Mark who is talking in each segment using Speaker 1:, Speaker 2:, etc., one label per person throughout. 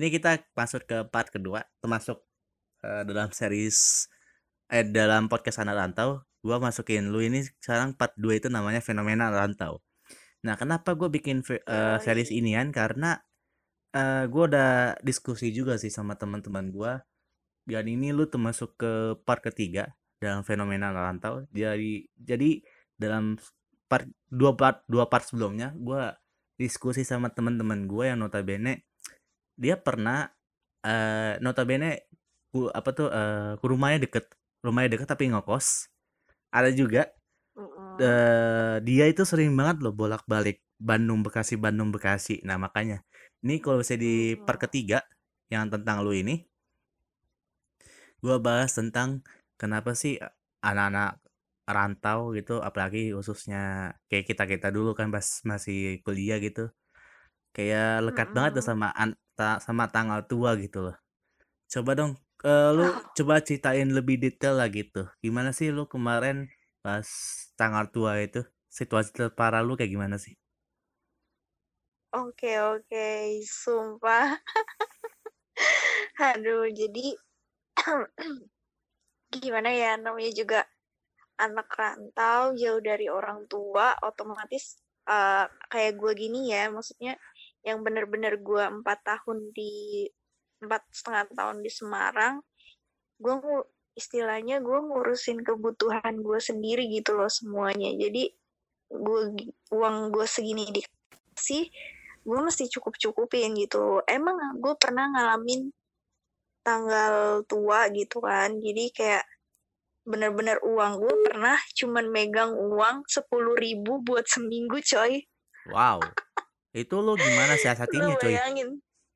Speaker 1: ini kita masuk ke part kedua termasuk uh, dalam series eh dalam podcast anak rantau. Gua masukin lu ini sekarang part 2 itu namanya fenomena rantau. Nah kenapa gue bikin uh, series inian? Karena uh, gue udah diskusi juga sih sama teman-teman gue dan ini lu termasuk ke part ketiga dalam fenomena rantau. Jadi jadi dalam part dua part dua part sebelumnya gue diskusi sama teman-teman gue yang notabene dia pernah uh, notabene ku, apa tuh uh, rumahnya deket rumahnya deket tapi ngokos ada juga uh, dia itu sering banget loh bolak-balik Bandung Bekasi Bandung Bekasi. Nah makanya ini kalau saya di part ketiga yang tentang lu ini gue bahas tentang kenapa sih anak-anak rantau gitu apalagi khususnya kayak kita kita dulu kan pas masih kuliah gitu kayak lekat mm -hmm. banget tuh sama ta sama tanggal tua gitu loh. Coba dong, uh, lu coba ceritain lebih detail lah gitu. Gimana sih lu kemarin pas tanggal tua itu? Situasi terparah lu kayak gimana sih?
Speaker 2: Oke oke, sumpah. Aduh, jadi gimana ya namanya juga anak rantau jauh dari orang tua otomatis uh, kayak gue gini ya maksudnya yang bener-bener gue empat tahun di empat setengah tahun di Semarang gue istilahnya gue ngurusin kebutuhan gue sendiri gitu loh semuanya. Jadi gue uang gue segini dikasih gue mesti cukup cukupin gitu emang gue pernah ngalamin tanggal tua gitu kan jadi kayak bener-bener uang gue pernah cuman megang uang sepuluh ribu buat seminggu coy.
Speaker 1: Wow itu lo gimana siasatinya coy?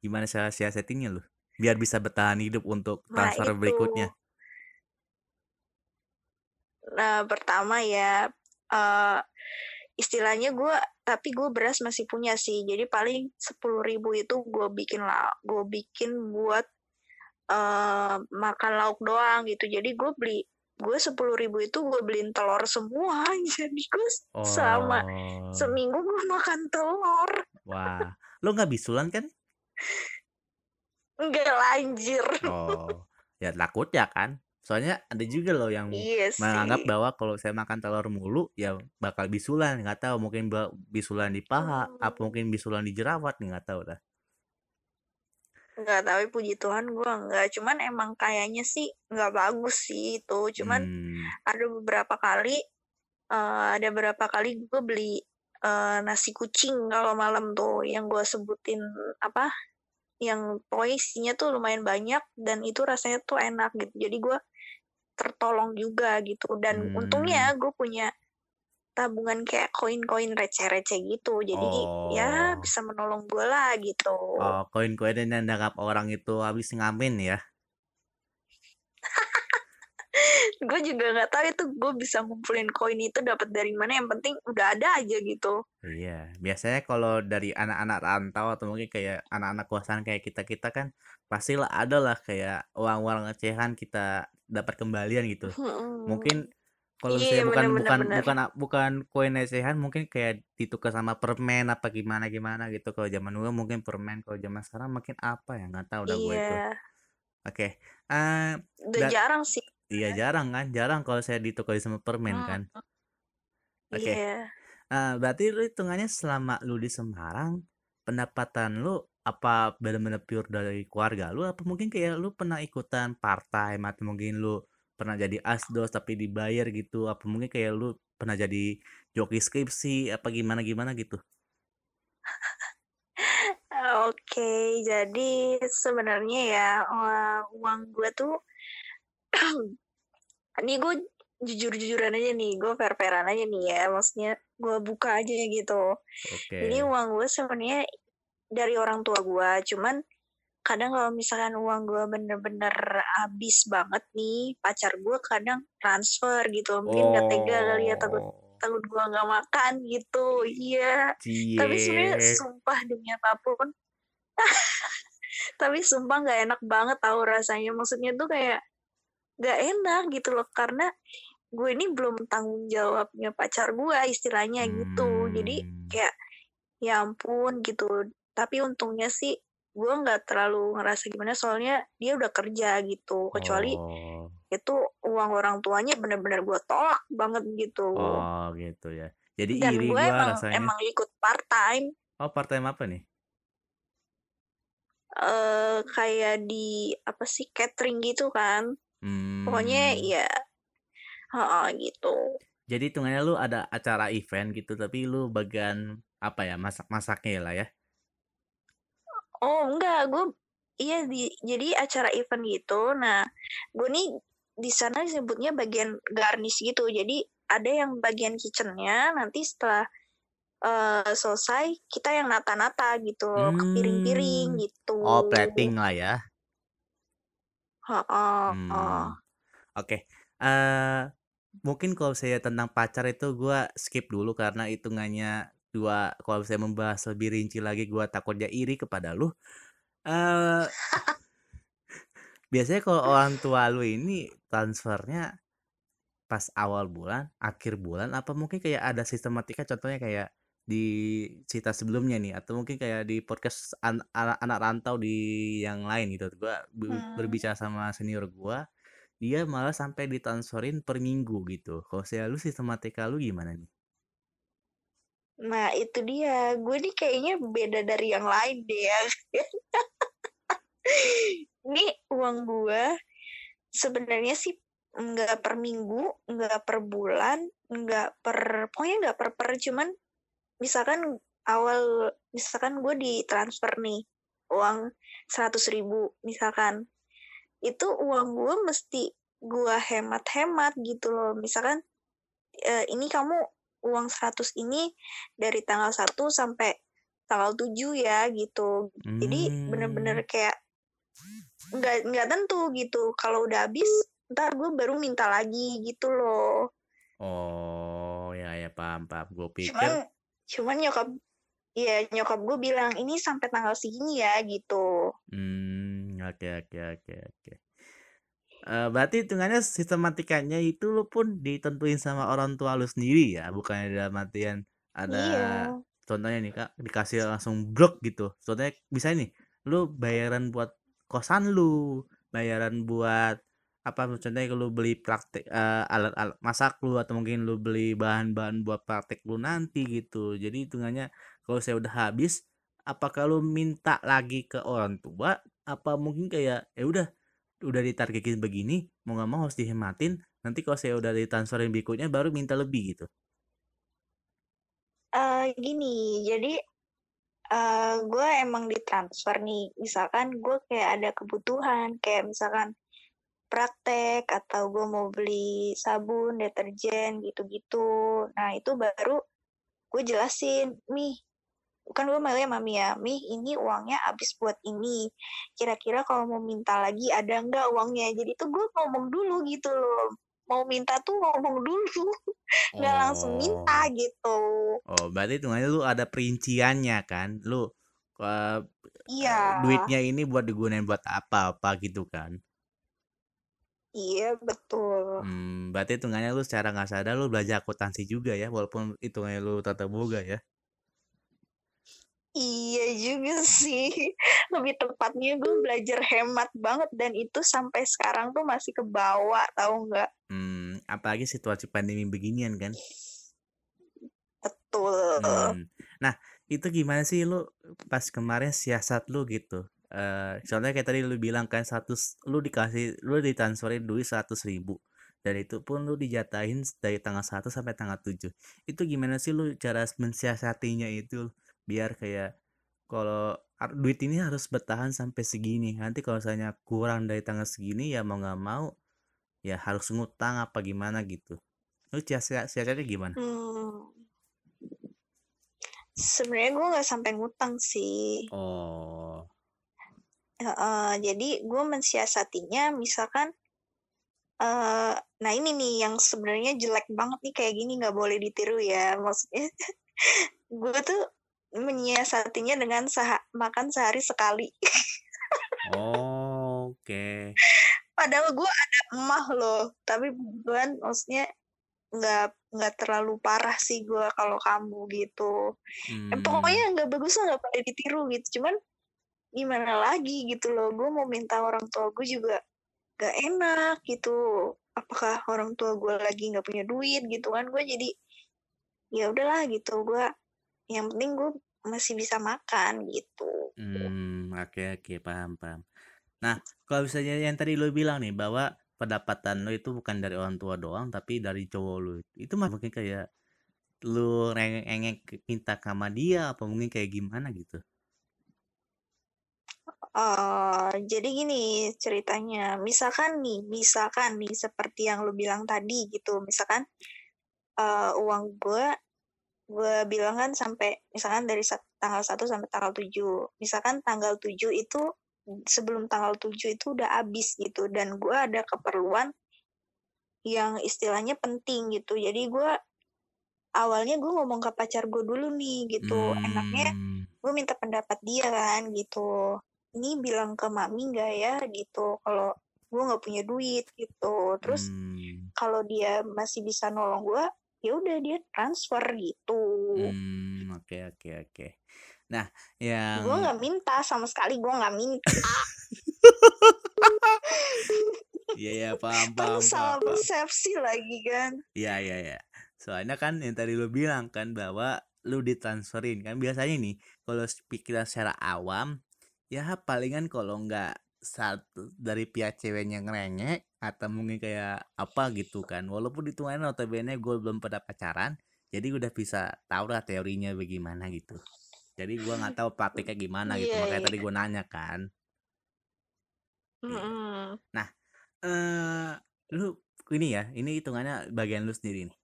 Speaker 1: Gimana cara siasatinya lo? Biar bisa bertahan hidup untuk nah, transfer nah, berikutnya.
Speaker 2: Nah, pertama ya uh, istilahnya gue tapi gue beras masih punya sih jadi paling sepuluh ribu itu gue bikin lah gue bikin buat uh, makan lauk doang gitu jadi gue beli gue sepuluh ribu itu gue beliin telur semua jadi gue oh. sama seminggu gue makan telur.
Speaker 1: Wah lo nggak bisulan kan?
Speaker 2: Enggak lanjir
Speaker 1: oh ya takut ya kan. Soalnya ada juga loh yang iya menganggap bahwa kalau saya makan telur mulu ya bakal bisulan nggak tahu mungkin bisulan di paha hmm. apa mungkin bisulan di jerawat nggak tahu dah
Speaker 2: Enggak, tapi puji Tuhan gue enggak. Cuman emang kayaknya sih enggak bagus sih itu. Cuman hmm. ada beberapa kali, uh, ada beberapa kali gue beli uh, nasi kucing kalau malam tuh yang gue sebutin apa, yang pokoknya isinya tuh lumayan banyak dan itu rasanya tuh enak gitu. Jadi gue tertolong juga gitu. Dan hmm. untungnya gue punya tabungan kayak koin-koin receh-receh gitu. Jadi oh. ya bisa menolong gue lah gitu.
Speaker 1: Oh, koin-koin yang dianggap orang itu habis ngamen ya?
Speaker 2: gue juga nggak tahu itu gue bisa ngumpulin koin itu dapat dari mana yang penting udah ada aja gitu
Speaker 1: iya biasanya kalau dari anak-anak rantau atau mungkin kayak anak-anak kuasaan kayak kita kita kan pastilah ada lah kayak uang-uang recehan kita dapat kembalian gitu mungkin kalau iya, saya bukan bener, bukan bener. bukan bukan koin recehan mungkin kayak ditukar sama permen apa gimana gimana gitu kalau zaman dulu mungkin permen kalau zaman sekarang mungkin apa ya nggak tahu udah iya. gue itu oke okay. uh,
Speaker 2: eh, udah jarang sih
Speaker 1: iya jarang kan jarang kalau saya ditukar sama permen hmm. kan oke okay. Iya. yeah. uh, berarti lu hitungannya selama lu di Semarang pendapatan lu apa benar-benar pure dari keluarga lu apa mungkin kayak lu pernah ikutan partai atau mungkin lu pernah jadi asdos tapi dibayar gitu apa mungkin kayak lu pernah jadi joki skripsi apa gimana gimana gitu
Speaker 2: Oke, jadi sebenarnya ya uang gue tuh ini gue jujur-jujuran aja nih, gue fair-fairan aja nih ya, maksudnya gue buka aja gitu. Okay. Jadi uang gue sebenarnya dari orang tua gue, cuman kadang kalau misalkan uang gue bener-bener habis banget nih pacar gue kadang transfer gitu mungkin oh. gak tega kali ya takut oh. takut gue nggak makan gitu iya yeah. tapi sebenarnya sumpah demi apa pun tapi sumpah nggak enak banget tahu rasanya maksudnya tuh kayak nggak enak gitu loh karena gue ini belum tanggung jawabnya pacar gue istilahnya gitu jadi hmm. kayak ya ampun gitu tapi untungnya sih gue nggak terlalu ngerasa gimana soalnya dia udah kerja gitu kecuali
Speaker 1: Oh.
Speaker 2: itu uang orang tuanya bener-bener gue tolak banget gitu
Speaker 1: Oh, gitu ya. Jadi
Speaker 2: dan
Speaker 1: iri
Speaker 2: gue
Speaker 1: gua
Speaker 2: emang
Speaker 1: rasanya.
Speaker 2: emang ikut part time
Speaker 1: Oh, part time apa nih?
Speaker 2: eh kayak di apa sih catering gitu kan pokoknya
Speaker 1: Hmm.
Speaker 2: ya heeh, gitu
Speaker 1: Jadi hitungannya lu ada acara event gitu, tapi lu bagian apa ya, masak-masaknya lah ya?
Speaker 2: Oh enggak gue iya di jadi acara event gitu nah gue nih di sana disebutnya bagian garnish gitu jadi ada yang bagian kitchennya nanti setelah eh, selesai kita yang nata-nata gitu loh, ke piring-piring
Speaker 1: Hmm.
Speaker 2: gitu
Speaker 1: Oh, plating lah ya.
Speaker 2: Heeh.
Speaker 1: Hmm. Oke. Eh mungkin kalau saya tentang pacar itu gua skip dulu karena hitungannya dua kalau saya membahas lebih rinci lagi gua takutnya iri kepada lu. Eh biasanya kalau orang tua lu ini transfernya pas awal bulan, akhir bulan, apa mungkin kayak ada sistematika contohnya kayak di cerita sebelumnya nih atau mungkin kayak di podcast an- anak anak rantau di yang lain gitu gua be-
Speaker 2: Hmm.
Speaker 1: berbicara sama senior gua dia malah sampai ditransferin per minggu gitu kalau saya lu sistematika lu gimana nih
Speaker 2: Nah, itu dia. Gue nih kayaknya beda dari yang lain deh ya. Ini uang gue sebenarnya sih nggak per minggu, nggak per bulan, nggak per, pokoknya nggak per per, cuman misalkan awal, misalkan gue ditransfer nih uang 100 ribu, misalkan. Itu uang gue mesti gue hemat-hemat gitu loh. Misalkan eh, ini kamu uang 100 ini dari tanggal 1 sampai tanggal 7 ya gitu. Jadi
Speaker 1: Hmm.
Speaker 2: bener-bener kayak nggak nggak tentu gitu. Kalau udah habis ntar gue baru minta lagi gitu loh.
Speaker 1: oh ya ya paham paham gue pikir
Speaker 2: Cuman cuman nyokap ya nyokap gue bilang ini sampai tanggal segini ya gitu.
Speaker 1: Hmm, oke oke oke oke. Eh, berarti hitungannya sistematikanya itu lu pun ditentuin sama orang tua lu sendiri ya, bukannya dalam artian ada
Speaker 2: Iya.
Speaker 1: contohnya nih Kak, dikasih langsung brok gitu. Contohnya bisa nih, lu bayaran buat kosan lu, bayaran buat apa contohnya kalau beli praktek eh, alat-alat masak lu atau mungkin lu beli bahan-bahan buat praktek lu nanti gitu. Jadi hitungannya kalau saya udah habis apakah lu minta lagi ke orang tua apa mungkin kayak ya udah udah ditargetin begini mau nggak mau harus dihematin nanti kalau saya udah ditransferin berikutnya baru minta lebih gitu
Speaker 2: eh gini, jadi eh gue emang ditransfer nih. Misalkan gue kayak ada kebutuhan, kayak misalkan praktek atau gue mau beli sabun, deterjen gitu-gitu. Nah itu baru gue jelasin, nih kan gue manggilnya mami ya, mi ini uangnya habis buat ini. Kira-kira kalau mau minta lagi ada nggak uangnya? Jadi tuh gue ngomong dulu gitu loh. Mau minta tuh ngomong dulu, nggak langsung minta
Speaker 1: oh
Speaker 2: gitu.
Speaker 1: oh berarti hitungannya lu ada perinciannya kan lu eh,
Speaker 2: Iya,
Speaker 1: duitnya ini buat digunain buat apa apa gitu kan
Speaker 2: iya betul.
Speaker 1: hmm, berarti hitungannya lu secara nggak sadar lu belajar akuntansi juga ya walaupun hitungannya lu tata boga ya
Speaker 2: Iya juga sih. Lebih tepatnya gue belajar hemat banget dan itu sampai sekarang tuh masih kebawa, tahu nggak?
Speaker 1: hmm, apalagi situasi pandemi beginian kan
Speaker 2: Betul.
Speaker 1: Hmm. Nah, itu gimana sih lu pas kemarin siasat lu gitu? Eh, soalnya kayak tadi lu bilang kan 100 lu dikasih lu ditransferin duit 100 ribu dan itu pun lu dijatahin dari tanggal 1 sampai tanggal 7 itu gimana sih lu cara mensiasatinya itu biar kayak kalau duit ini harus bertahan sampai segini nanti kalau misalnya kurang dari tanggal segini ya mau nggak mau ya harus ngutang apa gimana gitu lu siasat siasatnya gimana?
Speaker 2: Hmm, sebenarnya gue nggak sampai ngutang sih.
Speaker 1: Oh.
Speaker 2: Heeh, jadi gue mensiasatinya misalkan eh nah ini nih yang sebenarnya jelek banget nih kayak gini nggak boleh ditiru ya maksudnya gue tuh menyiasatinya dengan saha- makan sehari sekali
Speaker 1: Oh, oke.
Speaker 2: padahal gue ada emah loh tapi bukan maksudnya nggak nggak terlalu parah sih gue kalau kamu gitu Eh,
Speaker 1: Hmm.
Speaker 2: pokoknya nggak bagus nggak boleh ditiru gitu cuman gimana lagi gitu loh gue mau minta orang tua gue juga gak enak gitu apakah orang tua gue lagi nggak punya duit gitu kan gue jadi ya udahlah gitu gue yang penting gue masih bisa makan gitu
Speaker 1: Hmm, oke oke paham paham. Nah, kalau misalnya yang tadi lo bilang nih bahwa pendapatan lo itu bukan dari orang tua doang tapi dari cowok lo. Itu mah mungkin kayak lu rengek minta sama dia apa mungkin kayak gimana gitu.
Speaker 2: Uh, jadi gini ceritanya, misalkan nih, misalkan nih seperti yang lu bilang tadi gitu, misalkan uh, uang gue, gue bilang kan sampai misalkan dari tanggal 1 sampai tanggal 7. Misalkan tanggal 7 itu sebelum tanggal 7 itu udah habis gitu dan gue ada keperluan yang istilahnya penting gitu. Jadi gue awalnya gue ngomong ke pacar gue dulu nih gitu. Hmm. Enaknya gue minta pendapat dia kan gitu ini bilang ke mami nggak ya gitu kalau gue nggak punya duit gitu terus hmm. kalau dia masih bisa nolong gue ya udah dia transfer gitu
Speaker 1: hmm, oke oke oke nah yang
Speaker 2: gue nggak minta sama sekali gue nggak minta
Speaker 1: Iya ya paham paham.
Speaker 2: Salah persepsi lagi kan.
Speaker 1: Iya iya iya. Soalnya kan yang tadi lo bilang kan bahwa lu ditransferin kan biasanya nih kalau pikiran secara awam ya palingan kalau nggak satu dari pihak ceweknya ngerengek atau mungkin kayak apa gitu kan. Walaupun hitungannya notabene gue belum pernah pacaran jadi udah bisa tahu lah teorinya bagaimana gitu. Jadi gue nggak tahu praktiknya gimana gitu yeah, makanya yeah. tadi gue nanya kan.
Speaker 2: Mm -hmm.
Speaker 1: nah eh lu ini ya ini hitungannya bagian lu sendiri nih.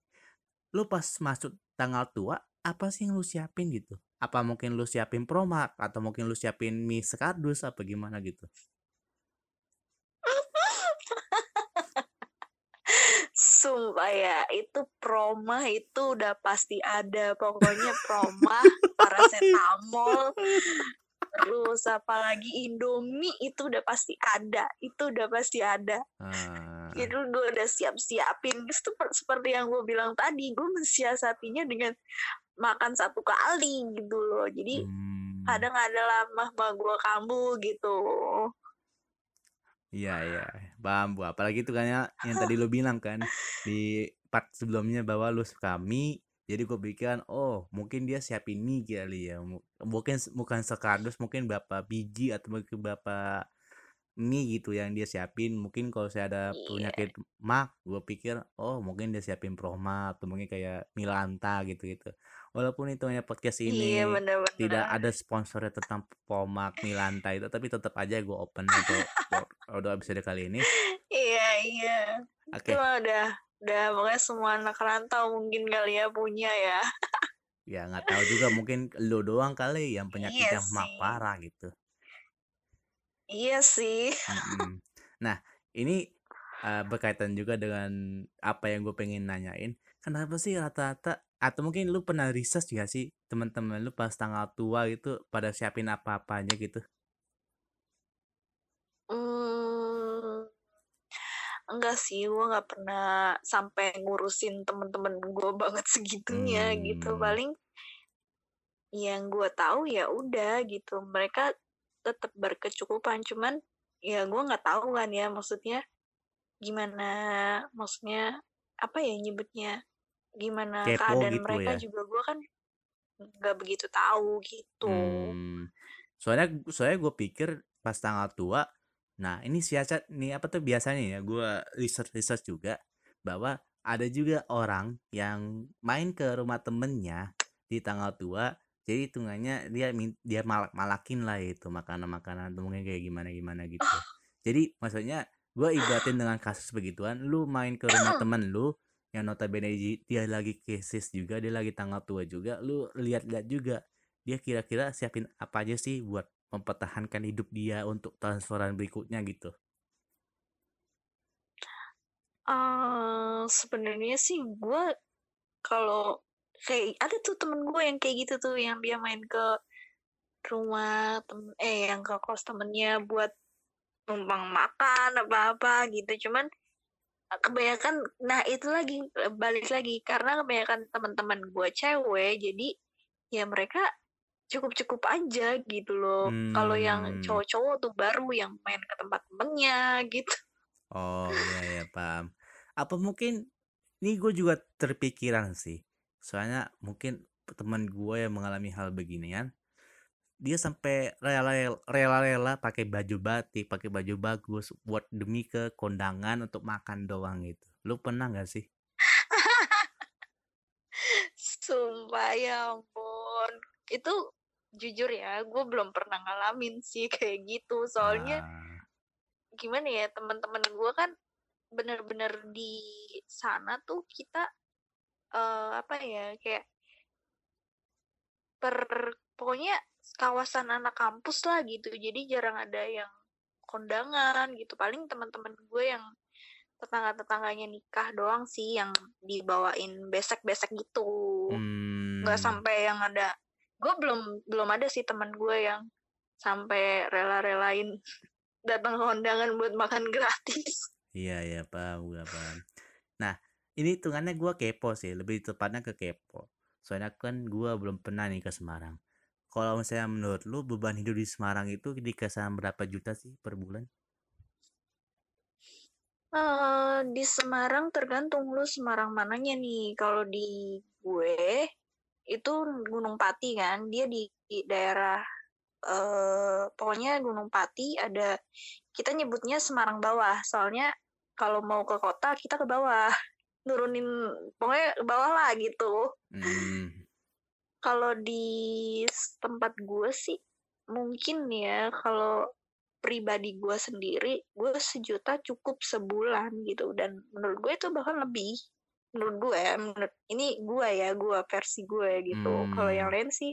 Speaker 1: Lu pas masuk tanggal tua apa sih yang lu siapin gitu? Apa mungkin lu siapin promak atau mungkin lu siapin mie sekardus apa gimana gitu
Speaker 2: Sumpah ya, itu proma itu udah pasti ada. Pokoknya proma, paracetamol, terus apalagi Indomie itu udah pasti ada. Itu udah pasti ada. Hmm. Itu gue udah siap-siapin. Seperti yang gue bilang tadi, gue mensiasatinya dengan makan satu kali gitu loh jadi hmm. kadang ada lah mah mah gue kamu gitu
Speaker 1: iya iya. Paham bu. Apalagi itu kayaknya yang tadi lo bilang kan di part sebelumnya bahwa lo suka mie jadi gue pikir oh mungkin dia siapin mie kali ya. Mungkin bukan sekardus mungkin berapa biji atau mungkin berapa mie gitu yang dia siapin. Mungkin kalau saya ada iya. penyakit mak gue pikir oh mungkin dia siapin proma atau mungkin kayak milanta gitu gitu walaupun itu hanya podcast ini
Speaker 2: iya, bener -bener.
Speaker 1: tidak ada sponsornya tentang pomak milanta itu tapi tetap aja gue open untuk udah episode kali ini
Speaker 2: iya iya oke okay. udah udah pokoknya semua anak rantau mungkin kali ya punya ya
Speaker 1: ya nggak tahu juga mungkin lo doang kali yang penyakit iya yang mak parah gitu
Speaker 2: Iya sih.
Speaker 1: Nah, ini uh, berkaitan juga dengan apa yang gue pengen nanyain. Kenapa sih rata-rata atau mungkin lu pernah research juga sih teman-teman lu pas tanggal tua gitu pada siapin apa-apanya gitu?
Speaker 2: Enggak sih, gue nggak pernah sampai ngurusin temen-temen gue banget segitunya gitu. Hmm. Paling yang gue tahu ya udah gitu. Mereka tetap berkecukupan cuman ya gue nggak tahu kan ya maksudnya gimana maksudnya apa ya nyebutnya gimana Kepo keadaan gitu mereka ya? juga gue kan nggak begitu tahu gitu
Speaker 1: hmm. soalnya soalnya gue pikir pas tanggal tua nah ini siasat nih apa tuh biasanya ya gue research research juga bahwa ada juga orang yang main ke rumah temennya di tanggal tua jadi hitungannya dia dia malak malakin lah itu makanan-makanan atau mungkin kayak gimana gimana gitu jadi maksudnya gue ibaratin dengan kasus begituan lu main ke rumah temen lu yang notabene dia lagi kesis juga dia lagi tanggal tua juga lu lihat-lihat juga dia kira-kira siapin apa aja sih buat mempertahankan hidup dia untuk transferan berikutnya gitu?
Speaker 2: Uh, sebenarnya sih gue kalau kayak ada tuh temen gue yang kayak gitu tuh yang dia main ke rumah tem eh yang ke kos temennya buat numpang makan apa apa gitu. Cuman eh, kebanyakan nah itu lagi balik lagi. Karena kebanyakan teman-teman gue cewek jadi ya mereka cukup-cukup aja gitu loh. Kalau yang
Speaker 1: Hmm.
Speaker 2: cowok-cowok tuh baru yang main ke tempat temennya gitu.
Speaker 1: Oh, iya ya, paham. Apa mungkin ini gue juga terpikiran sih. Soalnya mungkin teman gue yang mengalami hal beginian, dia sampai rela rela-rela pakai baju batik, pakai baju bagus buat demi ke kondangan untuk makan doang gitu. Lu pernah nggak sih?
Speaker 2: Sumpah ya ampun. Itu jujur ya, gue belum pernah ngalamin sih kayak gitu. Soalnya
Speaker 1: Ah,
Speaker 2: gimana ya, teman-teman gue kan bener-bener di sana tuh kita eh apa ya, kayak per pokoknya kawasan anak kampus lah gitu. Jadi jarang ada yang kondangan gitu. Paling teman-teman gue yang tetangga-tetangganya nikah doang sih yang dibawain besek-besek gitu. Nggak
Speaker 1: hmm,
Speaker 2: sampai yang ada. Gue belum belum ada sih teman gue yang sampai rela-relain datang ke kondangan buat makan gratis.
Speaker 1: iya ya paham gue paham. Nah, ini hitungannya gue kepo sih, lebih tepatnya ke kepo. Soalnya kan gue belum pernah nih ke Semarang. Kalau misalnya menurut lu beban hidup di Semarang itu di kisaran berapa juta sih per bulan?
Speaker 2: Eh, di Semarang tergantung lu Semarang mananya nih. Kalau di gue itu Gunung Pati kan, dia di, di daerah eh pokoknya Gunung Pati ada kita nyebutnya Semarang bawah. Soalnya kalau mau ke kota kita ke bawah. Nurunin pokoknya ke bawah lah gitu.
Speaker 1: Hmm,
Speaker 2: Kalau di tempat gue sih mungkin ya kalau pribadi gue sendiri gue sejuta cukup sebulan gitu dan menurut gue itu bahkan lebih menurut gue ya, menurut ini gue ya gue versi gue gitu kalau yang
Speaker 1: hmm.
Speaker 2: lain sih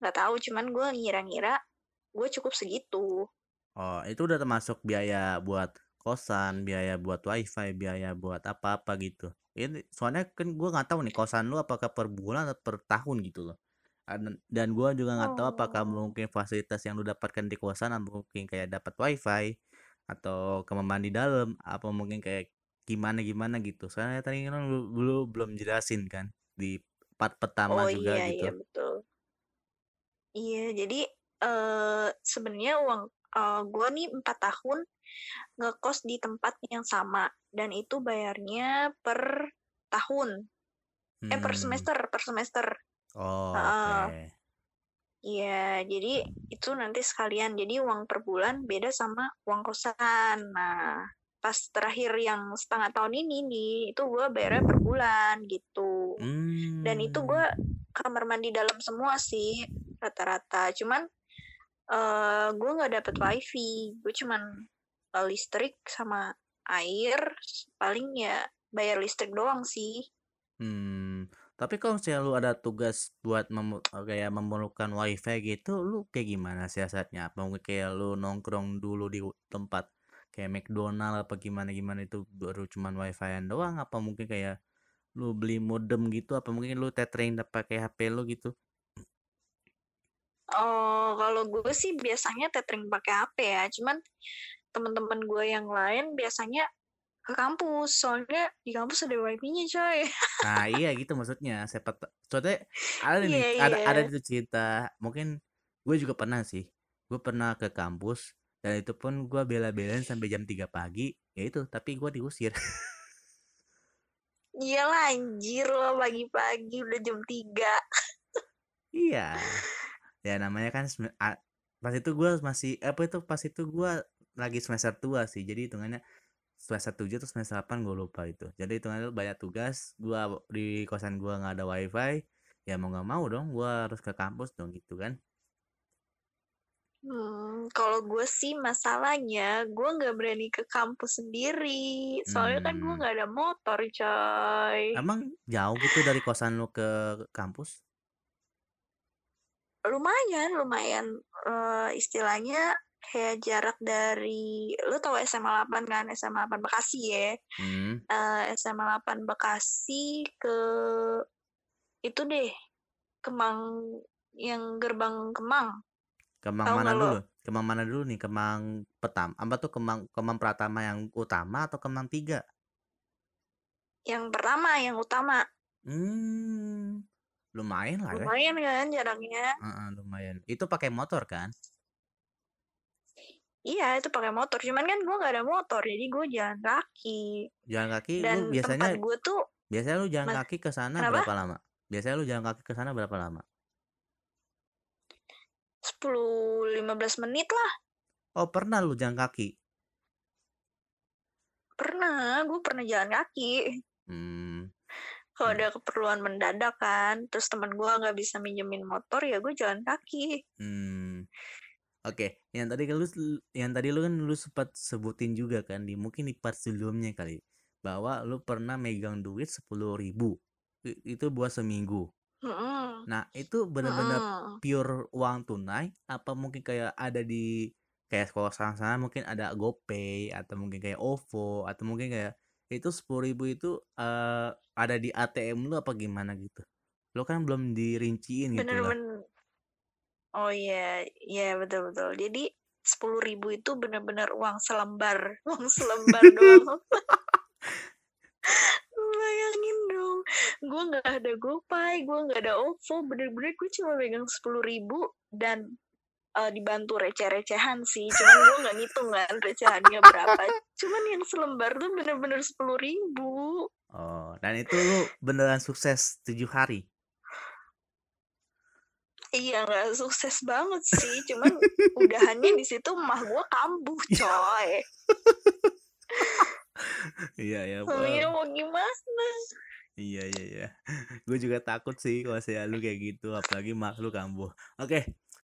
Speaker 2: nggak tahu cuman gue ngira-ngira gue cukup segitu
Speaker 1: Oh, itu udah termasuk biaya buat kosan, biaya buat wifi, biaya buat apa-apa gitu. Ini soalnya kan gue nggak tahu nih kosan lu apakah per bulan atau per tahun gitu loh. Dan, gue juga nggak tahu apakah
Speaker 2: oh
Speaker 1: mungkin fasilitas yang lu dapatkan di kosan mungkin kayak dapat wifi atau kamar mandi dalam, apa mungkin kayak gimana gimana gitu. Soalnya tadi kan lu, lu belum jelasin kan di part pertama
Speaker 2: oh
Speaker 1: juga
Speaker 2: iya
Speaker 1: gitu.
Speaker 2: iya betul iya jadi eh sebenarnya uang eh gue nih empat tahun ngekos di tempat yang sama dan itu bayarnya per tahun eh per
Speaker 1: Hmm.
Speaker 2: semester per semester
Speaker 1: Oh,
Speaker 2: Heeh.
Speaker 1: oke.
Speaker 2: Iya, jadi itu nanti sekalian. Jadi uang per bulan beda sama uang kosan. Nah, pas terakhir yang setengah tahun ini nih, itu gue bayarnya per bulan gitu. Dan itu
Speaker 1: Hmm.
Speaker 2: gue kamar mandi dalam semua sih rata-rata. Cuman eh gue nggak dapet wifi. Gue cuman eh, listrik sama air. Paling ya bayar listrik doang sih.
Speaker 1: Hmm, tapi kalau misalnya lu ada tugas buat eh, kayak memerlukan wifi gitu, lu kayak gimana siasatnya? Apa mungkin kayak lu nongkrong dulu di tempat kayak McDonald apa gimana gimana itu baru cuman wifi-an doang? Apa mungkin kayak lu beli modem gitu? Apa mungkin lu tethering pakai HP lu gitu?
Speaker 2: Oh, kalau gue sih biasanya tethering pakai HP ya. Cuman teman-teman gue yang lain biasanya ke kampus. Soalnya di kampus ada wifi-nya, coy.
Speaker 1: Nah, iya gitu maksudnya. Siapa soalnya ada nih,
Speaker 2: Iya,
Speaker 1: ada ada itu cerita. Mungkin gue juga pernah sih. Gue pernah ke kampus dan itu pun gue bela-belain sampai jam 3 pagi. Ya itu, tapi gue diusir.
Speaker 2: Iyalah anjir lo pagi-pagi udah jam 3.
Speaker 1: Iya. Ya namanya kan pas itu gue masih apa itu pas itu gue lagi semester tua sih. Jadi hitungannya semester 7 atau semester 8 gue lupa itu. Jadi hitungannya banyak tugas. Gua di kosan gua nggak ada wifi. Ya mau nggak mau dong, gua harus ke kampus dong gitu kan.
Speaker 2: Hmm, kalau gue sih masalahnya gue nggak berani ke kampus sendiri. Soalnya kan gue
Speaker 1: Hmm.
Speaker 2: nggak ada motor, coy.
Speaker 1: Emang jauh gitu dari kosan lu ke kampus?
Speaker 2: Lumayan, lumayan. Eh, istilahnya kayak jarak dari lu tahu SMA 8 kan SMA 8 Bekasi ya
Speaker 1: Hmm.
Speaker 2: Eh, SMA 8 Bekasi ke itu deh Kemang yang gerbang Kemang
Speaker 1: Kemang
Speaker 2: tahu
Speaker 1: mana
Speaker 2: nggak lo
Speaker 1: dulu? Kemang mana dulu nih? Kemang Petam. Apa tuh Kemang Kemang Pratama yang utama atau Kemang tiga?
Speaker 2: yang pertama yang utama
Speaker 1: Hmm. lumayan lah ya
Speaker 2: lumayan kan jaraknya
Speaker 1: Heeh, lumayan itu pakai motor kan
Speaker 2: iya itu pakai motor cuman kan gue nggak ada motor jadi gue jalan kaki
Speaker 1: jalan kaki
Speaker 2: dan
Speaker 1: lu biasanya
Speaker 2: tempat gue tuh
Speaker 1: biasanya lu jalan
Speaker 2: Mas-
Speaker 1: kaki ke sana berapa lama biasanya lu jalan kaki ke sana berapa lama
Speaker 2: 10-15 menit lah
Speaker 1: oh pernah lu jalan kaki
Speaker 2: pernah gue pernah jalan kaki
Speaker 1: hmm
Speaker 2: kalau
Speaker 1: Hmm.
Speaker 2: ada keperluan mendadak kan terus teman gue nggak bisa minjemin motor ya gue jalan kaki
Speaker 1: Hmm. Oke, yang tadi lu yang tadi lu kan lu sempat sebutin juga kan di mungkin di part sebelumnya kali bahwa lu pernah megang duit sepuluh ribu itu buat seminggu. Nah itu benar-benar pure uang tunai apa mungkin kayak ada di kayak sekolah sana mungkin ada GoPay atau mungkin kayak OVO atau mungkin kayak itu sepuluh ribu itu eh, ada di ATM lu apa gimana gitu? Lu kan belum dirinciin gitu lah.
Speaker 2: bener-bener. Oh iya. Iya betul betul. Jadi sepuluh ribu itu bener-bener uang selembar. Uang selembar doang. Bayangin gue nggak ada GoPay gue nggak ada OVO bener-bener gue cuma pegang sepuluh ribu dan eh, dibantu receh-recehan sih cuman gue nggak ngitung kan recehannya berapa cuman yang selembar tuh bener-bener sepuluh ribu
Speaker 1: Oh, dan itu lu beneran sukses tujuh hari.
Speaker 2: Iya nggak sukses banget sih, cuman udahannya di situ mah gue kambuh coy.
Speaker 1: Iya ya,
Speaker 2: Iya mau gimana?
Speaker 1: Iya iya iya. Gue juga takut sih kalau saya lu kayak gitu, apalagi mak lu kambuh. Oke,